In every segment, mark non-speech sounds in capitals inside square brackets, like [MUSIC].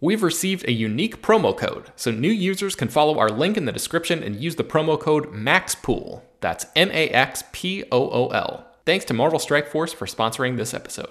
We've received a unique promo code, so new users can follow our link in the description and use the promo code MAXPOOL. That's M A X P O O L. Thanks to Marvel Strike Force for sponsoring this episode.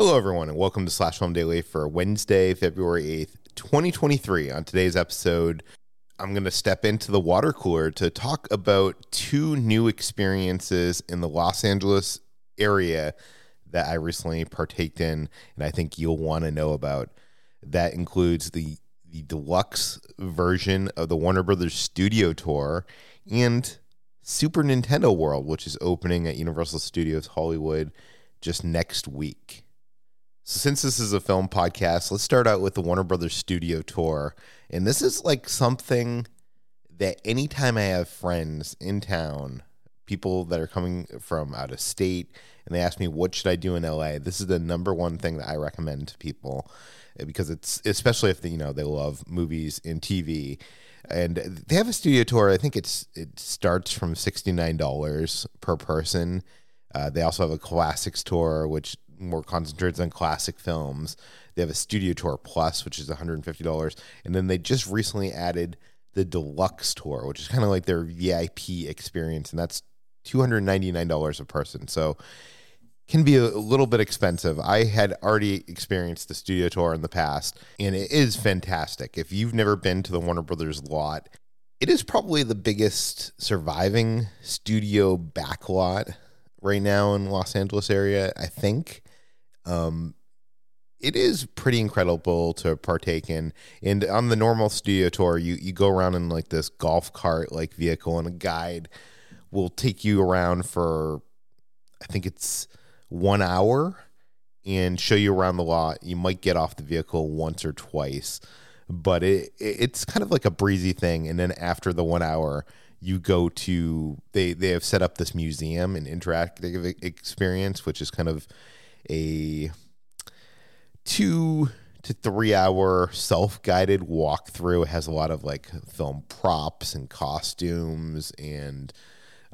Hello, everyone, and welcome to Slash Film Daily for Wednesday, February 8th, 2023. On today's episode, I'm going to step into the water cooler to talk about two new experiences in the Los Angeles area that I recently partaked in, and I think you'll want to know about. That includes the the deluxe version of the Warner Brothers Studio Tour and Super Nintendo World, which is opening at Universal Studios Hollywood just next week. So, since this is a film podcast, let's start out with the Warner Brothers Studio Tour. And this is like something that anytime I have friends in town, people that are coming from out of state, and they ask me, what should I do in LA? This is the number one thing that I recommend to people eh, because it's, especially if, they, you know, they love movies and TV. And they have a studio tour. I think it's it starts from $69 per person. Uh, they also have a classics tour, which more concentrates on classic films. They have a Studio Tour Plus, which is $150. And then they just recently added the Deluxe Tour, which is kind of like their VIP experience. And that's $299 a person. So can be a little bit expensive. I had already experienced the studio tour in the past, and it is fantastic. If you've never been to the Warner Brothers lot, it is probably the biggest surviving studio backlot right now in Los Angeles area, I think. Um, it is pretty incredible to partake in. And on the normal studio tour, you you go around in like this golf cart like vehicle, and a guide will take you around for I think it's one hour and show you around the lot. You might get off the vehicle once or twice, but it it's kind of like a breezy thing. And then after the one hour, you go to they they have set up this museum and interactive experience, which is kind of a two to three hour self guided walkthrough. It has a lot of like film props and costumes and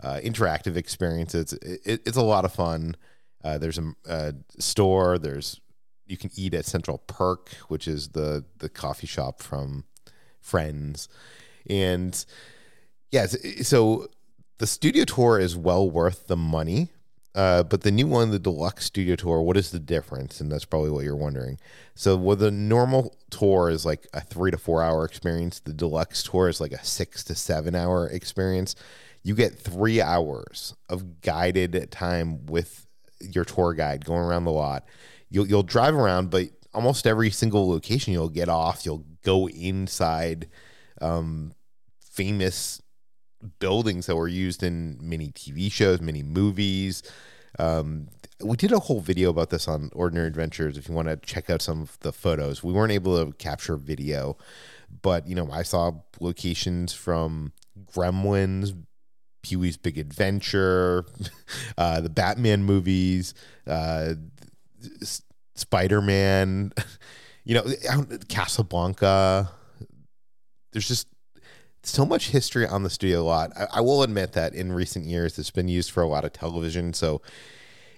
uh, interactive experiences. It, it's a lot of fun. Uh, there's a, a, store. There's you can eat at Central Perk, which is the the coffee shop from Friends, and yeah. So the studio tour is well worth the money. Uh, but the new one, the deluxe studio tour, what is the difference? And that's probably what you're wondering. So, well, the normal tour is like a three to four hour experience. The deluxe tour is like a six to seven hour experience. You get three hours of guided time with your tour guide going around the lot. You'll you'll drive around, but almost every single location you'll get off. You'll go inside um, famous buildings that were used in many TV shows, many movies. Um, we did a whole video about this on Ordinary Adventures. If you want to check out some of the photos, we weren't able to capture video, but you know, I saw locations from Gremlins, Pee Wee's Big Adventure, [LAUGHS] uh, the Batman movies, uh, Spider Man, [LAUGHS] you know, Casablanca. There's just so much history on the studio lot. I, I, will admit that in recent years, it's been used for a lot of television. So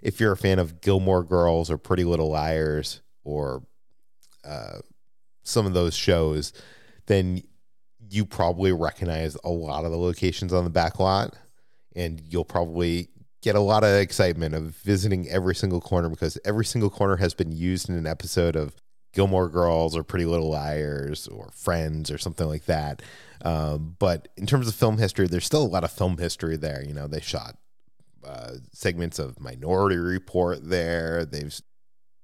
if you're a fan of Gilmore Girls or Pretty Little Liars or uh, some of those shows, then you probably recognize a lot of the locations on the back lot and you'll probably get a lot of excitement of visiting every single corner because every single corner has been used in an episode of Gilmore Girls or Pretty Little Liars or Friends or something like that. Um, but in terms of film history, there's still a lot of film history there. You know, they shot uh, segments of Minority Report there. They've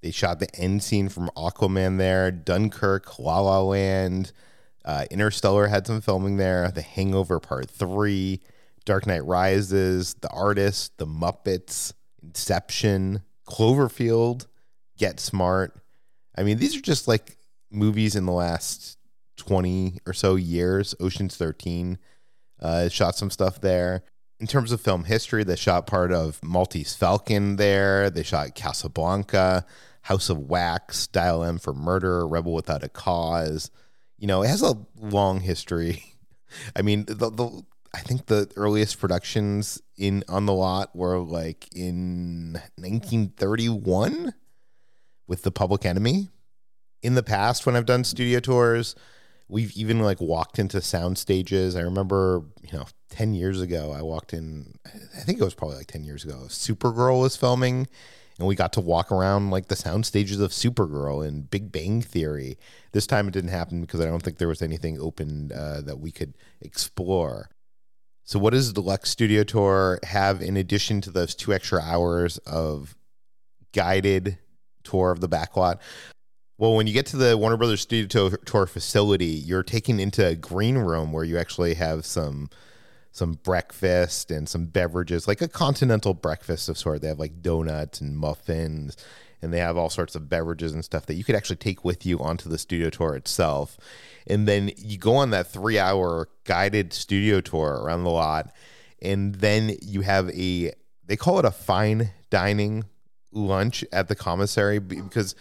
they shot the end scene from Aquaman there. Dunkirk, La La Land, uh, Interstellar had some filming there. The Hangover Part Three, Dark Knight Rises, The Artist, The Muppets, Inception, Cloverfield, Get Smart. I mean, these are just like movies in the last 20 or so years. Ocean's 13 uh, shot some stuff there. In terms of film history, they shot part of Maltese Falcon there. They shot Casablanca, House of Wax, Dial M for Murder, Rebel Without a Cause. You know, it has a long history. [LAUGHS] I mean, the, the I think the earliest productions in on the lot were like in 1931 with the Public Enemy. In the past, when I've done studio tours, we've even like walked into sound stages. I remember, you know, 10 years ago, I walked in, I think it was probably like 10 years ago, Supergirl was filming and we got to walk around like the sound stages of Supergirl and Big Bang Theory. This time it didn't happen because I don't think there was anything open uh, that we could explore. So, what does the Deluxe Studio Tour have in addition to those two extra hours of guided tour of the backlot? Well, when you get to the Warner Brothers Studio Tour facility, you're taken into a green room where you actually have some some breakfast and some beverages, like a continental breakfast of sort. They have like donuts and muffins, and they have all sorts of beverages and stuff that you could actually take with you onto the studio tour itself. And then you go on that three hour guided studio tour around the lot, and then you have a they call it a fine dining lunch at the commissary because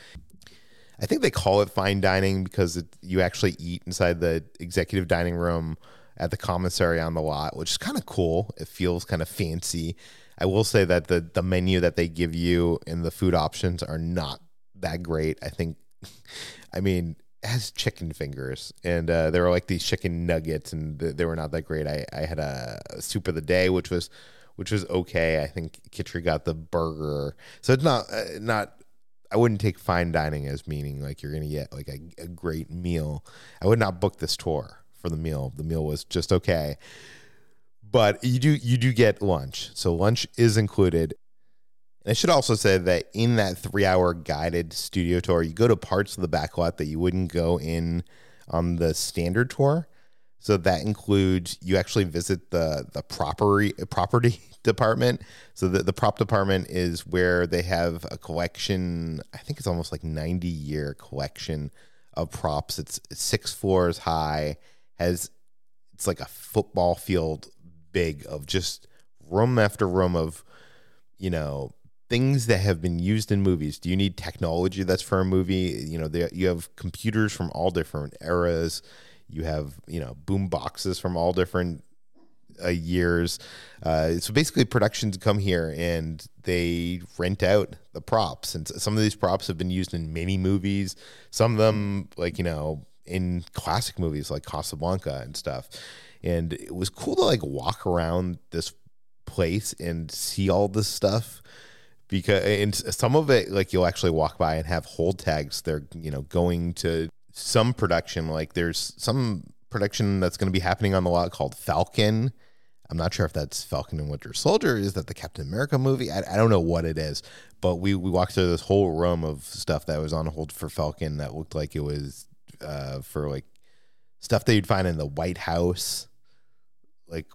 I think they call it fine dining because it, you actually eat inside the executive dining room at the commissary on the lot, which is kind of cool. It feels kind of fancy. I will say that the the menu that they give you and the food options are not that great. I think, [LAUGHS] I mean, has chicken fingers and uh, there were like these chicken nuggets and they were not that great. I, I had a soup of the day, which was which was okay. I think Kitri got the burger, so it's not uh, not I wouldn't take fine dining as meaning like you're to get like a, a, great meal. I would not book this tour for the meal. The meal was just okay. But you do you do get lunch. So lunch is included. I should also say that in that 3-hour guided studio tour, you go to parts of the backlot that you wouldn't go in on the standard tour. So that includes you actually visit the the property property [LAUGHS] department. So the, the prop department is where they have a collection, I think it's almost like 90 year collection of props. It's, it's six floors high, has it's like a football field big of just room after room of, you know, things that have been used in movies. Do you need technology that's for a movie? You know, they, you have computers from all different eras. You have, you know, boom boxes from all different uh, years. Uh, so basically, productions come here and they rent out the props, and some of these props have been used in many movies. Some of them, like you know, in classic movies like Casablanca and stuff. And it was cool to like walk around this place and see all this stuff because and some of it like you'll actually walk by and have hold tags they're you know going to some production like there's some production that's going to be happening on the lot called Falcon. I'm not sure if that's Falcon and Winter Soldier. Is that the Captain America movie? I, I don't know what it is, but we, we walked through this whole room of stuff that was on hold for Falcon that looked like it was uh, for like stuff that you'd find in the White House. Like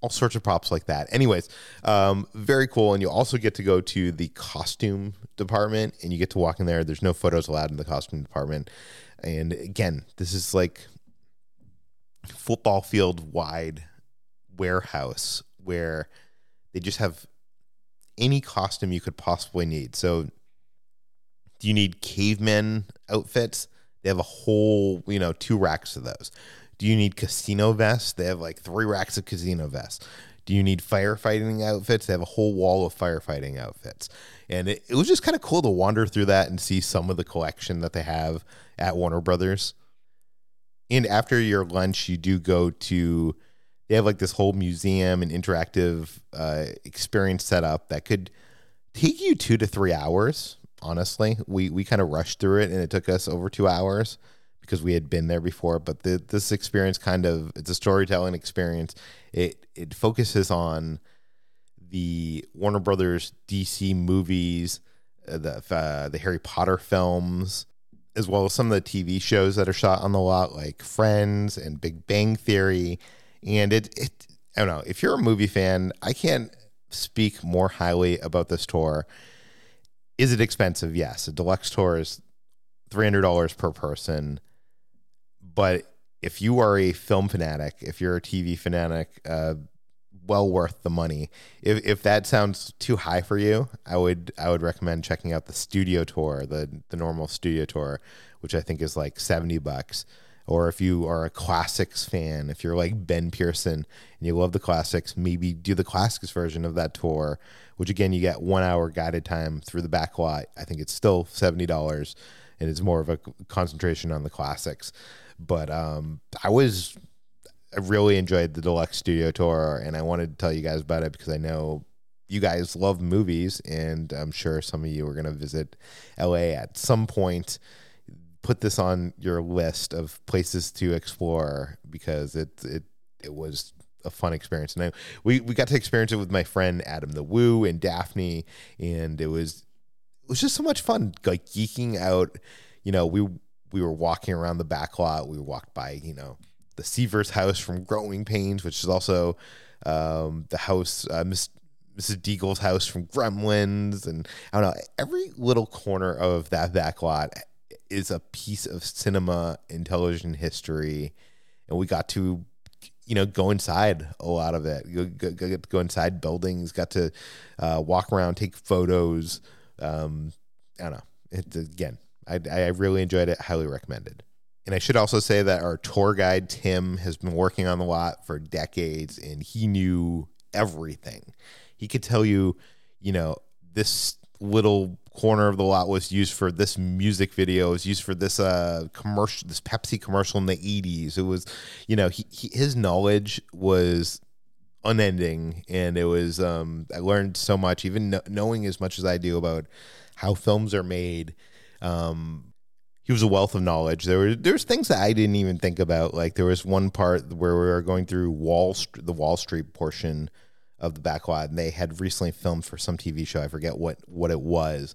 all sorts of props like that. Anyways, um, very cool. And you also get to go to the costume department and you get to walk in there. There's no photos allowed in the costume department. And again, this is like football field wide warehouse where they just have any costume you could possibly need. So, do you need cavemen outfits? They have a whole, you know, two racks of those. Do you need casino vests? They have like three racks of casino vests. Do you need firefighting outfits? They have a whole wall of firefighting outfits. And it, it was just kind of cool to wander through that and see some of the collection that they have at Warner Brothers. And after your lunch, you do go to, they have like this whole museum and interactive uh, experience set up that could take you two to three hours. Honestly, we, we kind of rushed through it and it took us over two hours because we had been there before. But the, this experience kind of it's a storytelling experience. It it focuses on the Warner Brothers DC movies, uh, the uh, the Harry Potter films, as well as some of the TV shows that are shot on the lot, like Friends and Big Bang Theory. And it it I don't know if you're a movie fan, I can't speak more highly about this tour. Is it expensive? Yes, a deluxe tour is three hundred dollars per person but if you are a film fanatic, if you're a TV fanatic, uh, well worth the money. If if that sounds too high for you, I would I would recommend checking out the studio tour, the the normal studio tour, which I think is like seventy bucks. Or if you are a classics fan, if you're like Ben Pearson and you love the classics, maybe do the classics version of that tour, which again you get one hour guided time through the back lot. I think it's still seventy dollars, and it's more of a concentration on the classics. But um, I was I really enjoyed the deluxe studio tour, and I wanted to tell you guys about it because I know you guys love movies, and I'm sure some of you are going to visit LA at some point. Put this on your list of places to explore because it it it was a fun experience, and I, we we got to experience it with my friend Adam the Woo and Daphne, and it was was just so much fun, like geeking out. You know, we we were walking around the back lot. We walked by, you know, the Seavers house from Growing Pains, which is also um, the house, uh, Miss, Mrs. Deagle's house from Gremlins. And I don't know, every little corner of that back lot is a piece of cinema and television history. And we got to, you know, go inside a lot of it. Go, go, go inside buildings, got to uh, walk around, take photos. Um, I don't know. It, again, I, I really enjoyed it. Highly recommended. And I should also say that our tour guide, Tim, has been working on the lot for decades and he knew everything. He could tell you, you know, this little corner of the lot was used for this music video, it was used for this uh commercial, this Pepsi commercial in the 80s. It was, you know, he, he his knowledge was unending and it was um I learned so much even knowing as much as I do about how films are made um, he was a wealth of knowledge. There were there's things that I didn't even think about. Like there was one part where we were going through Wall the Wall Street portion of the backlot, and they had recently filmed for some TV show. I forget what what it was,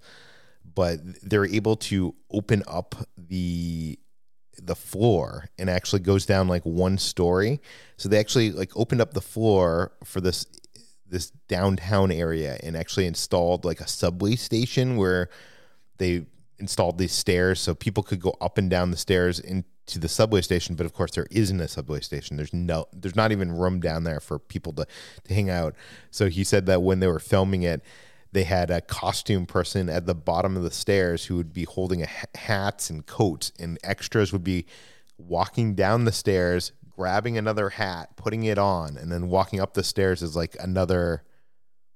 but they're able to open up the the floor and actually goes down like one story. So they actually like opened up the floor for this this downtown area and actually installed like a subway station where they installed these stairs. So people could go up and down the stairs into the subway station but of course there isn't a subway station. There's no there's not even room down there for people to, to hang out. So he said that when they were filming it they had a costume person at the bottom of the stairs who would be holding a hats and coats and extras would be walking down the stairs grabbing another hat putting it on and then walking up the stairs as like another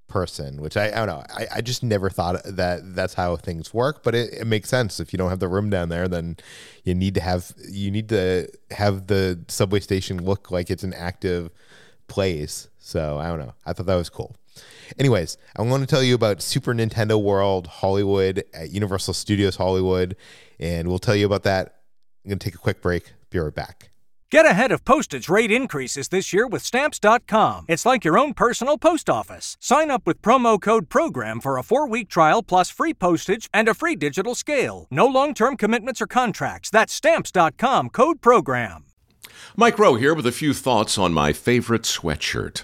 person, which I, I don't know. I, I just never thought that that's how things work, but it, it makes sense. If you don't have the room down there, then you need to have you need to have the subway station look like it's an active place. So I don't know. I thought that was cool. Anyways, I want to tell you about Super Nintendo World Hollywood at Universal Studios Hollywood, and we'll tell you about that. I'm going to take a quick break. Be right back. Get ahead of postage rate increases this year with Stamps.com. It's like your own personal post office. Sign up with promo code PROGRAM for a four week trial plus free postage and a free digital scale. No long term commitments or contracts. That's Stamps.com code PROGRAM. Mike Rowe here with a few thoughts on my favorite sweatshirt.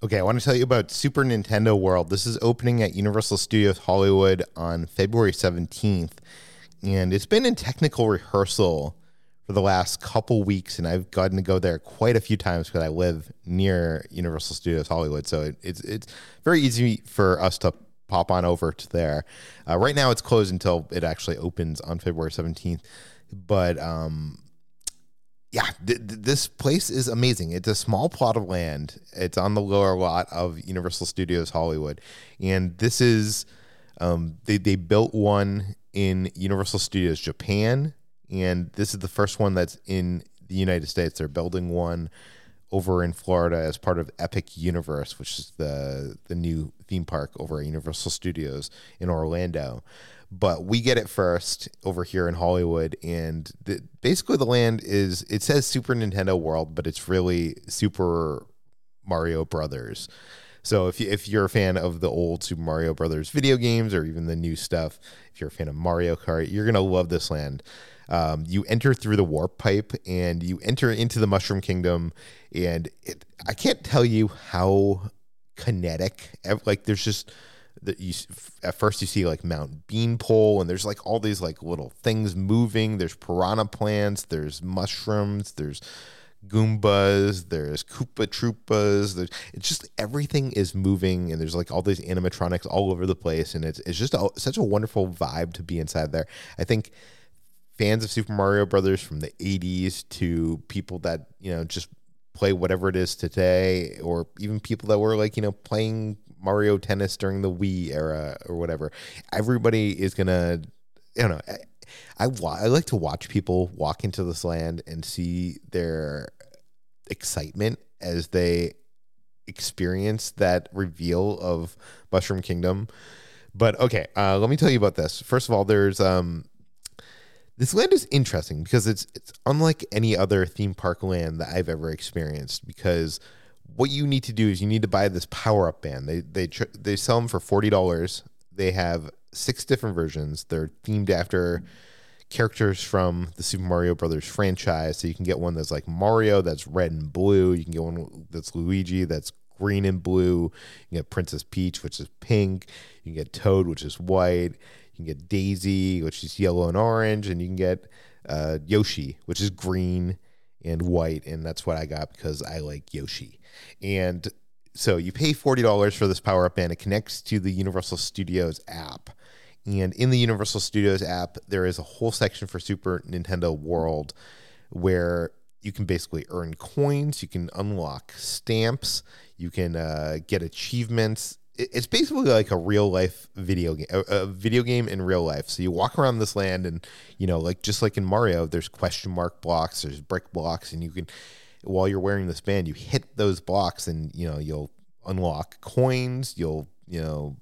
Okay, I want to tell you about Super Nintendo World. This is opening at Universal Studios Hollywood on February 17th, and it's been in technical rehearsal for the last couple weeks, and I've gotten to go there quite a few times because I live near Universal Studios Hollywood. So it, it's it's very easy for us to pop on over to there. Uh, right now, it's closed until it actually opens on February 17th, but um, yeah, th- th- this place is amazing. It's a small plot of land. It's on the lower lot of Universal Studios Hollywood, and this is um, they they built one in Universal Studios Japan, and this is the first one that's in the United States. They're building one over in Florida as part of Epic Universe, which is the the new theme park over at Universal Studios in Orlando but we get it first over here in Hollywood. And the, basically, the land is it says Super Nintendo World, but it's really Super Mario Brothers. So if you, if you're a fan of the old Super Mario Brothers video games or even the new stuff, if you're a fan of Mario Kart, you're gonna love this land. Um, you enter through the warp pipe and you enter into the Mushroom Kingdom, and it, I can't tell you how kinetic. Like there's just that you at first you see like Mount Beanpole and there's like all these like little things moving. There's piranha plants, there's mushrooms, there's Goombas, there's Koopa Troopas. There's it's just everything is moving and there's like all these animatronics all over the place and it's it's just a, such a wonderful vibe to be inside there. I think fans of Super Mario Brothers from the 80s to people that, you know, just play whatever it is today or even people that were like, you know, playing Mario Tennis during the Wii era or whatever. Everybody is gonna, you know, I, I, I like to watch people walk into this land and see their excitement as they experience that reveal of Mushroom Kingdom. But okay, uh, let me tell you about this. First of all, there's um, this land is interesting because it's it's unlike any other theme park land that I've ever experienced because what you need to do is you need to buy this power up band. They they they sell them for forty dollars. They have six different versions. They're themed after characters from the Super Mario Brothers franchise. So you can get one that's like Mario, that's red and blue. You can get one that's Luigi, that's green and blue. You can get Princess Peach, which is pink. You can get Toad, which is white. You can get Daisy, which is yellow and orange, and you can get uh, Yoshi, which is green and white. And that's what I got because I like Yoshi. And so you pay $40 for this power up band. It connects to the Universal Studios app. And in the Universal Studios app, there is a whole section for Super Nintendo World where you can basically earn coins, you can unlock stamps, you can uh, get achievements. It's basically like a real life video game, a, video game in real life. So you walk around this land, and you know, like just like in Mario, there's question mark blocks, there's brick blocks, and you can while you're wearing this band, you hit those blocks and you know you'll unlock coins, you'll you know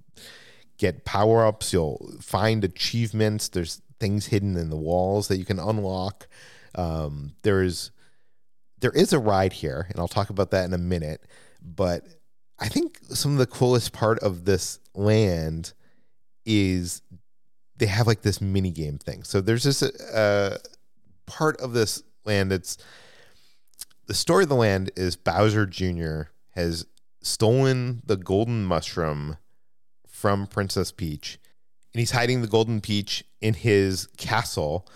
get power ups, you'll find achievements. There's things hidden in the walls that you can unlock. Um, there's there is a ride here, and I'll talk about that in a minute. But I think some of the coolest part of this land is they have like this mini game thing. So there's this uh, part of this land that's the story of the land is Bowser Jr. has stolen the golden mushroom from Princess Peach, and he's hiding the golden peach in his castle,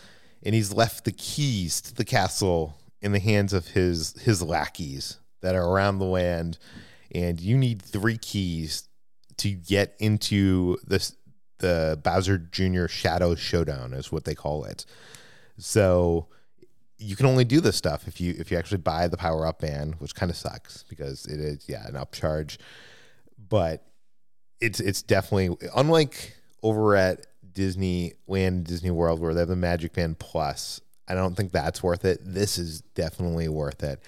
and he's left the keys to the castle in the hands of his his lackeys that are around the land, and you need three keys to get into this the Bowser Jr. Shadow Showdown is what they call it. So you can only do this stuff if you if you actually buy the power up band, which kind of sucks because it is yeah an upcharge, but it's it's definitely unlike over at Disneyland, Disney World, where they have the Magic Band Plus. I don't think that's worth it. This is definitely worth it.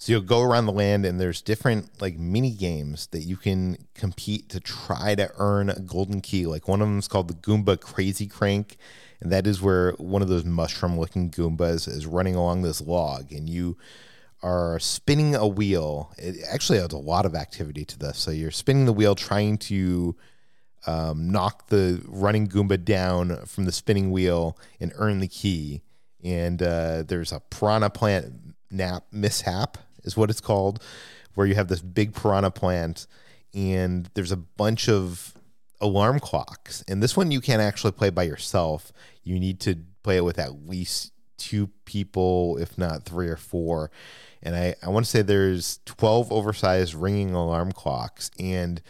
So you'll go around the land and there's different like mini games that you can compete to try to earn a golden key. Like one of them is called the Goomba Crazy Crank, and that is where one of those mushroom looking Goombas is running along this log and you are spinning a wheel. It actually has a lot of activity to this. So you're spinning the wheel trying to um, knock the running Goomba down from the spinning wheel and earn the key. And uh, there's a piranha plant nap mishap is what it's called, where you have this big piranha plant and there's a bunch of alarm clocks. And this one you can't actually play by yourself. You need to play it with at least two people, if not three or four. And I, I want to say there's 12 oversized ringing alarm clocks and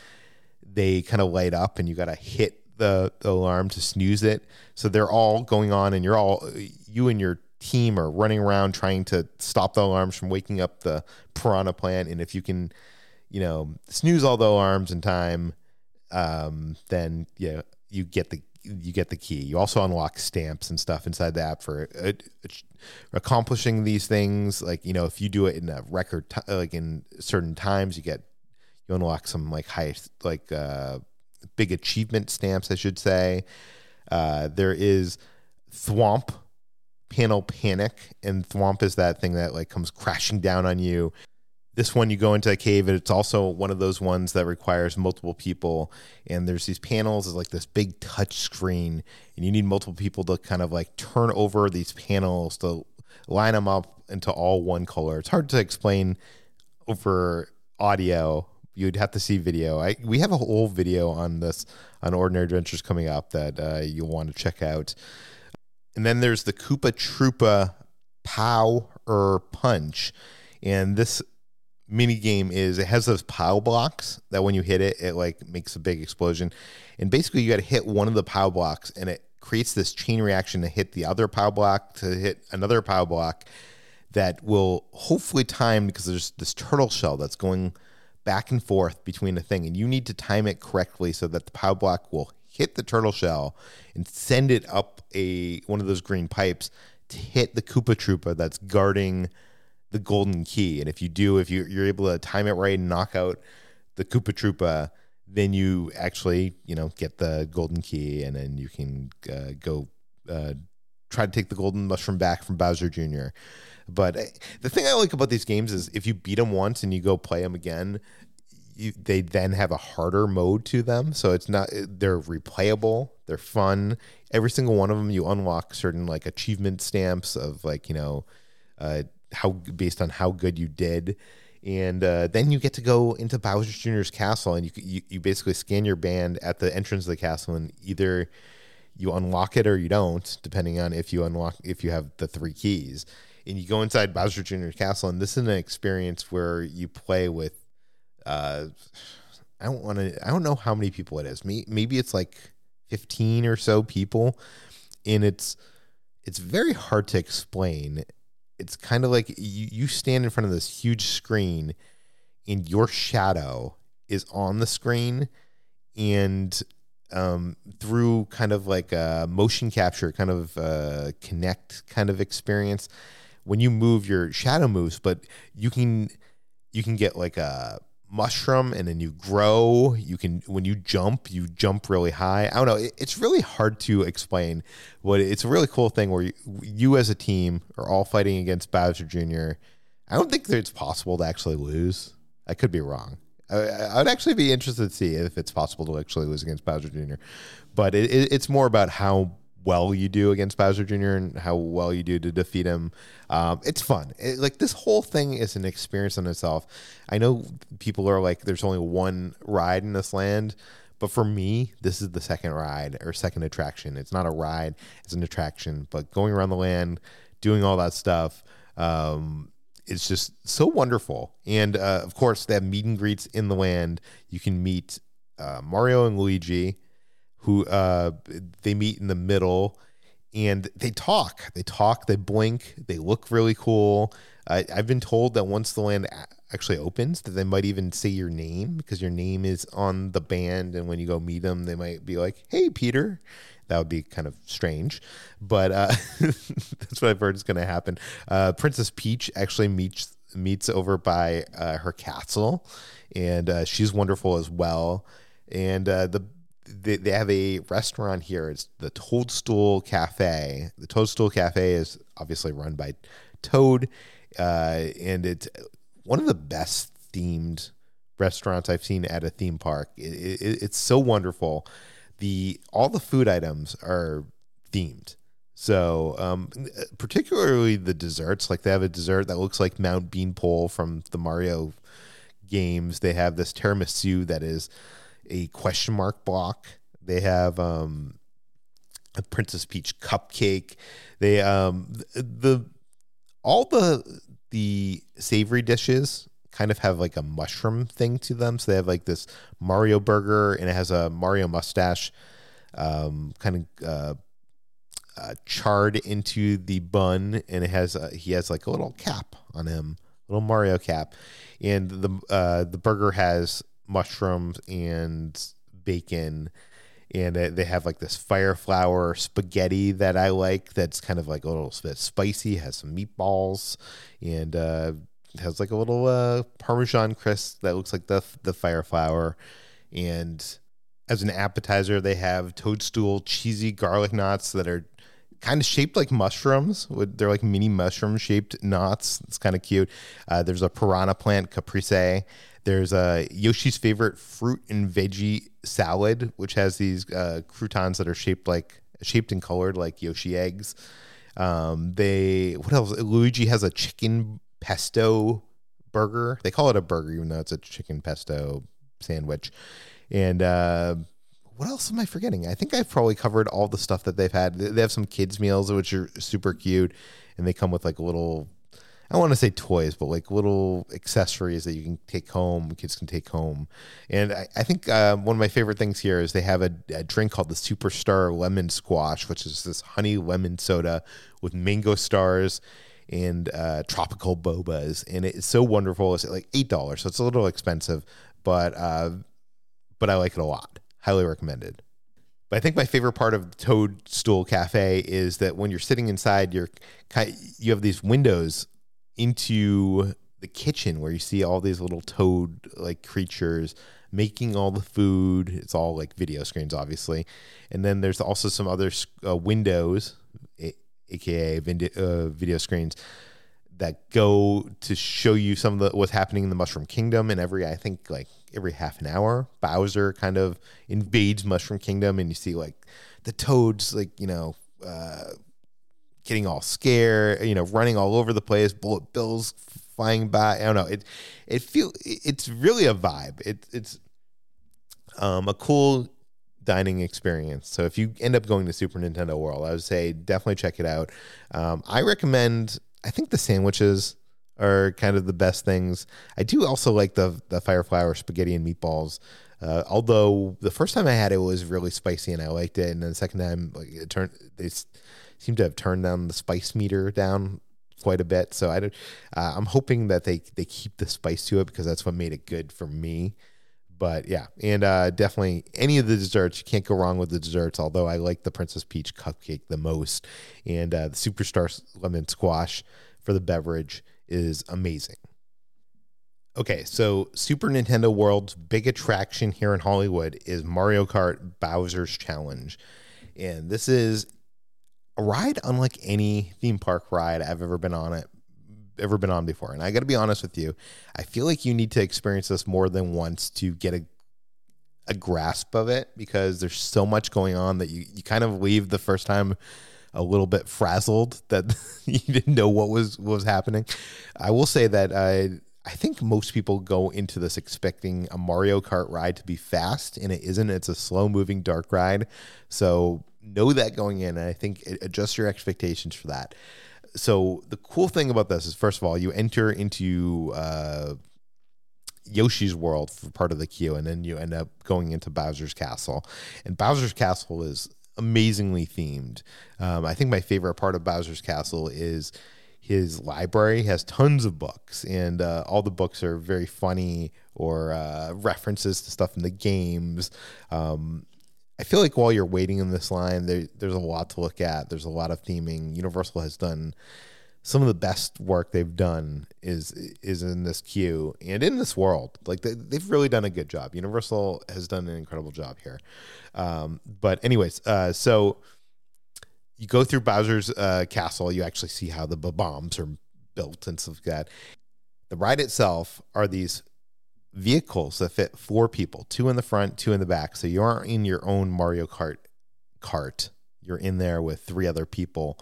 they kind of light up and you got to hit the, the alarm to snooze it. So they're all going on and you're all, you and your team are running around trying to stop the alarms from waking up the piranha plant. And if you can, you know, snooze all the alarms in time, um, then yeah, you get the you get the key. You also unlock stamps and stuff inside the app for uh, accomplishing these things. Like you know, if you do it in a record, t- like in certain times, you get you unlock some like high like uh, big achievement stamps, I should say. Uh, there is Thwomp panel panic, and Thwomp is that thing that like comes crashing down on you. This one, you go into a cave, and it's also one of those ones that requires multiple people. And there's these panels, is like this big touch screen, and you need multiple people to kind of like turn over these panels to line them up into all one color. It's hard to explain over audio. You'd have to see video. I we have a whole video on this on Ordinary Adventures coming up that uh, you'll want to check out. And then there's the Koopa Troopa Pow or Punch. And this mini game is it has those pow blocks that when you hit it, it like makes a big explosion. And basically you got to hit one of the pow blocks and it creates this chain reaction to hit the other pow block to hit another pow block that will hopefully time because there's this turtle shell that's going back and forth between the thing and you need to time it correctly so that the pow block will hit the turtle shell and send it up a one of those green pipes to hit the Koopa Troopa that's guarding the golden key. And if you do, if you, you're able to time it right and knock out the Koopa Troopa, then you actually, you know, get the golden key and then you can uh, go uh, try to take the golden mushroom back from Bowser Jr. But uh, the thing I like about these games is if you beat them once and you go play them again, you, they then have a harder mode to them. So it's not they're replayable, they're fun. Every single one of them, you unlock certain like achievement stamps of like you know, uh, how based on how good you did, and uh, then you get to go into Bowser Jr.'s castle, and you, you you basically scan your band at the entrance of the castle, and either you unlock it or you don't, depending on if you unlock if you have the three keys. And you go inside Bowser Jr.'s castle, and this is an experience where you play with uh, I don't want to. I don't know how many people it is. Maybe it's like fifteen or so people, and it's it's very hard to explain. It's kind of like you you stand in front of this huge screen, and your shadow is on the screen, and um, through kind of like a motion capture, kind of a Kinect kind of experience. When you move, your shadow moves, but you can you can get like a mushroom and then you grow you can when you jump you jump really high. I don't know it, it's really hard to explain but it's a really cool thing where you, you, as a team are all fighting against bowser jr i don't think that it's possible to actually lose. I could be wrong. I, would actually be interested to see if it's possible to actually lose against bowser jr but it, it, it's more about how well you do against Bowser Jr. and how well you do to defeat him. Um, it's fun. It, like this whole thing is an experience in itself. I know people are like, there's only one ride in this land, but for me, this is the second ride or second attraction. It's not a ride; it's an attraction. But going around the land, doing all that stuff. Um, it's just so wonderful. And uh, of course, they have meet and greets in the land. You can meet uh, Mario and Luigi, who uh, they meet in the middle, and they talk. They talk. They blink. They look really cool. I, I've been told that once the land actually opens, that they might even say your name because your name is on the band, and when you go meet them, they might be like, "Hey, Peter." That would be kind of strange, but uh, [LAUGHS] that's what I've heard is going to happen. Uh, Princess Peach actually meets meets over by uh, her castle, and uh, she's wonderful as well. And uh, the they, they have a restaurant here. It's the Toadstool Cafe. The Toadstool Cafe is obviously run by Toad, uh, and it's one of the best themed restaurants I've seen at a theme park. It, it, it's so wonderful. The all the food items are themed. So, um, particularly the desserts, like they have a dessert that looks like Mount Beanpole from the Mario games. They have this tiramisu that is a question mark block. They have um, a Princess Peach cupcake. They um, the all the the savory dishes kind of have like a mushroom thing to them. So they have like this Mario burger, and it has a Mario mustache, um, kind of. Uh, uh, charred into the bun, and it has a, he has like a little cap on him, little Mario cap, and the uh, the burger has mushrooms and bacon, and they have like this fire spaghetti that I like. That's kind of like a little bit spicy, has some meatballs, and uh, has like a little uh, Parmesan crisp that looks like the the fire and as an appetizer, they have toadstool cheesy garlic knots that are kind of shaped like mushrooms. They're like mini mushroom shaped knots. It's kind of cute. Uh, there's a piranha plant caprese. There's a Yoshi's favorite fruit and veggie salad, which has these uh, croutons that are shaped like shaped and colored like Yoshi eggs. Um, they what else? Luigi has a chicken pesto burger. They call it a burger, even though it's a chicken pesto sandwich. And uh, what else am I forgetting? I think I've probably covered all the stuff that they've had. They have some kids meals which are super cute, and they come with like little. I want to say toys, but like little accessories that you can take home, kids can take home. And I, I think uh, one of my favorite things here is they have a, a, drink called the Superstar Lemon Squash, which is this honey lemon soda with mango stars and uh, tropical bobas. And it's so wonderful. It's like $8, so it's a little expensive, but uh, but I like it a lot. Highly recommended. But I think my favorite part of Toadstool Cafe is that when you're sitting inside, you're you have these windows into the kitchen where you see all these little toad like creatures making all the food. It's all like video screens, obviously, and then there's also some other uh, windows, aka video, uh, video screens, that go to show you some of the what's happening in the Mushroom Kingdom. And every I think like every half an hour, Bowser kind of invades Mushroom Kingdom, and you see like the toads, like you know, uh, getting all scared, you know, running all over the place, bullet bills flying by. I don't know. It it feel it's really a vibe. It, it's um, a cool dining experience. So if you end up going to Super Nintendo World, I would say definitely check it out. Um, I recommend. I think the sandwiches are kind of the best things. I do also like the the fire flower spaghetti and meatballs. Uh, although the first time I had it was really spicy and I liked it, and then the second time like it turned they seem to have turned down the spice meter down quite a bit. So I uh, I'm hoping that they they keep the spice to it because that's what made it good for me. But yeah, and uh, definitely any of the desserts you can't go wrong with the desserts. Although I like the Princess Peach cupcake the most, and uh, the Superstar lemon squash for the beverage is amazing. Okay, so Super Nintendo World's big attraction here in Hollywood is Mario Kart Bowser's Challenge. And this is a ride unlike any theme park ride I've ever been on it ever been on before. And I got to be honest with you, I feel like you need to experience this more than once to get a a grasp of it because there's so much going on that you, you kind of leave the first time a little bit frazzled that [LAUGHS] you didn't know what was what was happening. I will say that I I think most people go into this expecting a Mario Kart ride to be fast, and it isn't. It's a slow moving dark ride. So know that going in. And I think adjust your expectations for that. So the cool thing about this is, first of all, you enter into uh, Yoshi's World for part of the queue, and then you end up going into Bowser's Castle. And Bowser's Castle is amazingly themed. Um, I think my favorite part of Bowser's Castle is his library has tons of books, and uh, all the books are very funny or uh, references to stuff in the games. Um, I feel like while you're waiting in this line, there, there's a lot to look at. There's a lot of theming. Universal has done some of the best work they've done is is in this queue and in this world. Like they, have really done a good job. Universal has done an incredible job here. Um, but anyways, uh, so you go through Bowser's uh, castle. You actually see how the bombs are built and stuff like that. The ride itself are these vehicles that fit four people, two in the front, two in the back. So you aren't in your own Mario Kart cart. You're in there with three other people,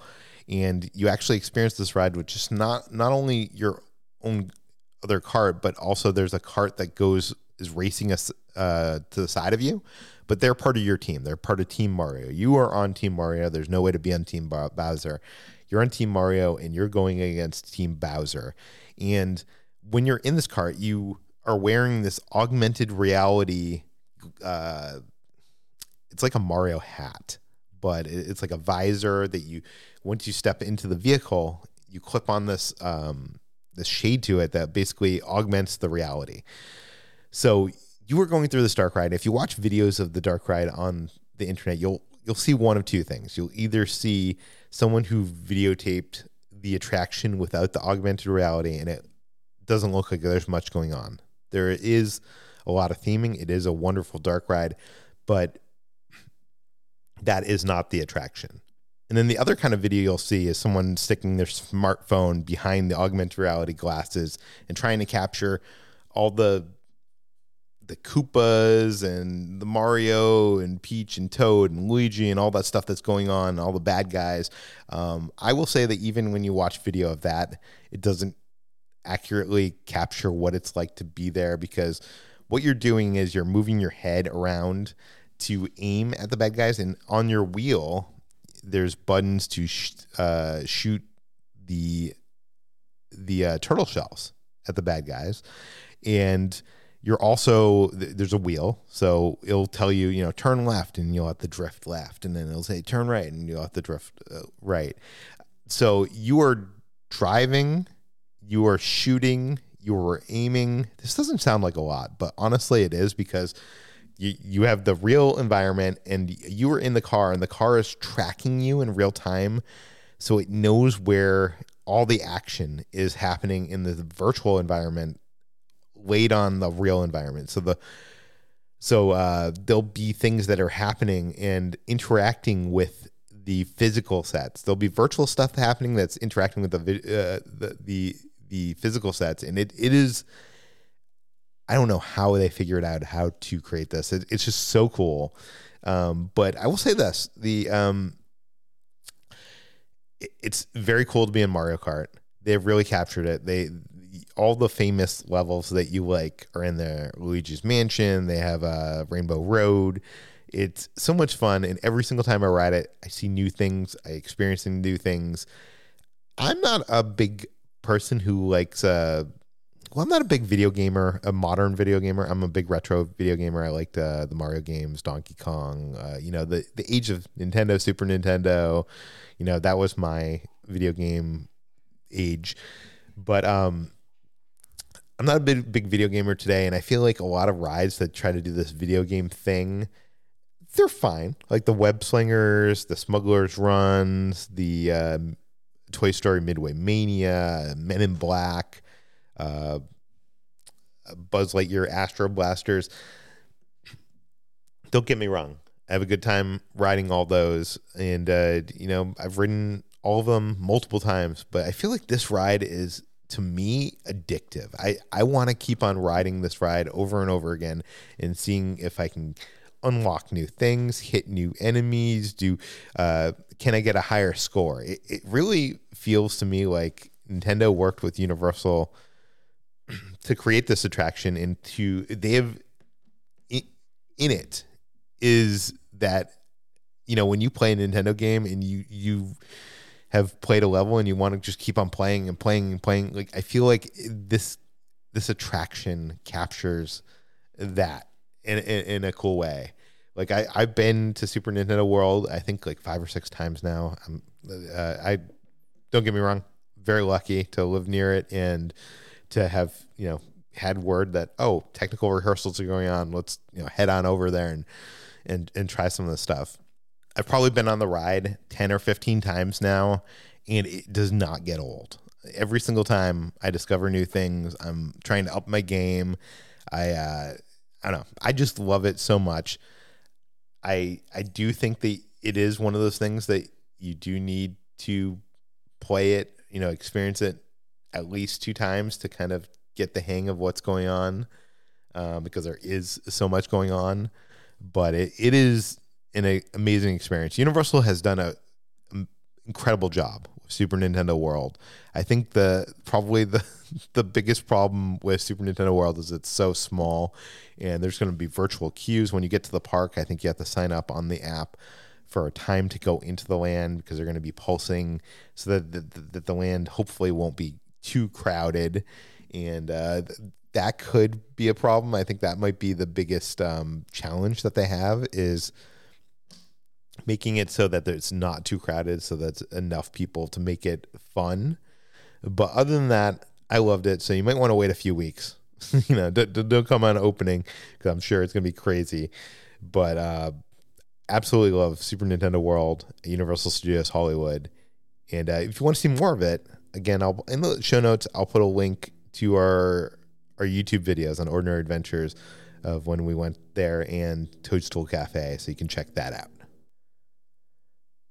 and you actually experience this ride with just not not only your own other cart, but also there's a cart that goes is racing us uh, to the side of you, but they're part of your team. They're part of Team Mario. You are on Team Mario. There's no way to be on Team Bowser. You're on Team Mario, and you're going against Team Bowser. And when you're in this cart, you are wearing this augmented reality. Uh, it's like a Mario hat, but it's like a visor that you once you step into the vehicle, you clip on this um, this shade to it that basically augments the reality. So you were going through this dark ride. If you watch videos of the dark ride on the internet, you'll you'll see one of two things. You'll either see someone who videotaped the attraction without the augmented reality and it doesn't look like there's much going on. There is a lot of theming. It is a wonderful dark ride, but that is not the attraction. And then the other kind of video you'll see is someone sticking their smartphone behind the augmented reality glasses and trying to capture all the the Koopas and the Mario and Peach and Toad and Luigi and all that stuff that's going on, all the bad guys. Um, I will say that even when you watch video of that, it doesn't accurately capture what it's like to be there because what you're doing is you're moving your head around to aim at the bad guys and on your wheel there's buttons to sh- uh, shoot the the uh, turtle shells at the bad guys. And you're also there's a wheel so it'll tell you you know turn left and you'll have to drift left. And then it'll say turn right and you'll have to drift uh, right. So you are driving you are shooting, you are aiming. This doesn't sound like a lot, but honestly, it is because you, you have the real environment and you are in the car and the car is tracking you in real time. So it knows where all the action is happening in the virtual environment laid on the real environment. So the so uh, there'll be things that are happening and interacting with the physical sets. There'll be virtual stuff happening that's interacting with the uh, the, the the physical sets, and it it is. I don't know how they figured out how to create this. It, it's just so cool. Um, but I will say this: the um, it, it's very cool to be in Mario Kart. They've really captured it. They all the famous levels that you like are in there. Luigi's Mansion. They have a uh, Rainbow Road. It's so much fun, and every single time I ride it, I see new things. I experience new things. I'm not a big person who likes uh well, I'm not a big video gamer, a modern video gamer. I'm a big retro video gamer. I liked uh, the Mario games, Donkey Kong, uh, you know, the the age of Nintendo, Super Nintendo. You know, that was my video game age. But um I'm not a big big video gamer today, and I feel like a lot of rides that try to do this video game thing, they're fine. Like the Web Slingers, the Smugglers Runs, the um, Toy Story Midway Mania, Men in Black, uh, Buzz Lightyear Astro Blasters. Don't get me wrong. I have a good time riding all those. And, uh, you know, I've ridden all of them multiple times, but I feel like this ride is to me addictive. I, I want to keep on riding this ride over and over again and seeing if I can unlock new things, hit new enemies, do uh, can I get a higher score? It, it really feels to me like Nintendo worked with Universal [CLEARS THROAT] to create this attraction and to they have in, it is that you know when you play a Nintendo game and you you have played a level and you want to just keep on playing and playing and playing like I feel like this this attraction captures that in, in, in a cool way. Like I, I've been to Super Nintendo World, I think like five or six times now. I'm, uh, I don't get me wrong, very lucky to live near it and to have, you know, had word that, oh, technical rehearsals are going on. Let's, you know, head on over there and, and, and try some of the stuff. I've probably been on the ride 10 or 15 times now and it does not get old. Every single time I discover new things, I'm trying to up my game. I, uh, I don't know. I just love it so much. I I do think that it is one of those things that you do need to play it, you know, experience it at least two times to kind of get the hang of what's going on, um, because there is so much going on. But it, it is an amazing experience. Universal has done a incredible job Super Nintendo World. I think the probably the [LAUGHS] the biggest problem with Super Nintendo World is it's so small, and there's going to be virtual queues when you get to the park. I think you have to sign up on the app for a time to go into the land because they're going to be pulsing, so that the, that the land hopefully won't be too crowded, and uh, that could be a problem. I think that might be the biggest um, challenge that they have is making it so that it's not too crowded, so that's enough people to make it fun. But other than that, I loved it. So you might want to wait a few weeks. [LAUGHS] you know, don't, don't come on opening because I'm sure it's going to be crazy. But uh, absolutely love Super Nintendo World, Universal Studios Hollywood. And uh, if you want to see more of it, again, I'll in the show notes I'll put a link to our our YouTube videos on Ordinary Adventures of when we went there and Toadstool Cafe, so you can check that out.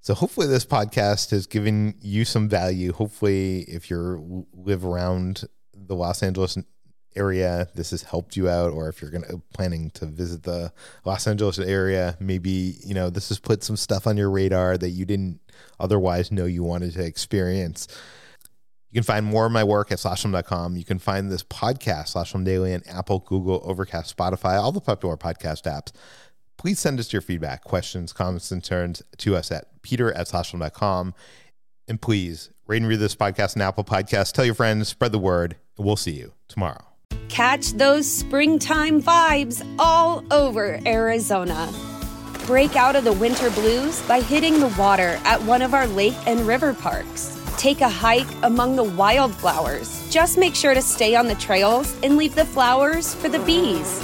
So hopefully this podcast has given you some value. Hopefully, if you live around the Los Angeles area, this has helped you out. Or if you're gonna planning to visit the Los Angeles area, maybe you know this has put some stuff on your radar that you didn't otherwise know you wanted to experience. You can find more of my work at slashfilm.com. You can find this podcast, Slash Film Daily, in Apple, Google, Overcast, Spotify, all the popular podcast apps please send us your feedback, questions, comments, and concerns to us at peter at slashfilm.com. And please rate and read this podcast on Apple Podcasts. Tell your friends, spread the word, and we'll see you tomorrow. Catch those springtime vibes all over Arizona. Break out of the winter blues by hitting the water at one of our lake and river parks. Take a hike among the wildflowers. Just make sure to stay on the trails and leave the flowers for the bees.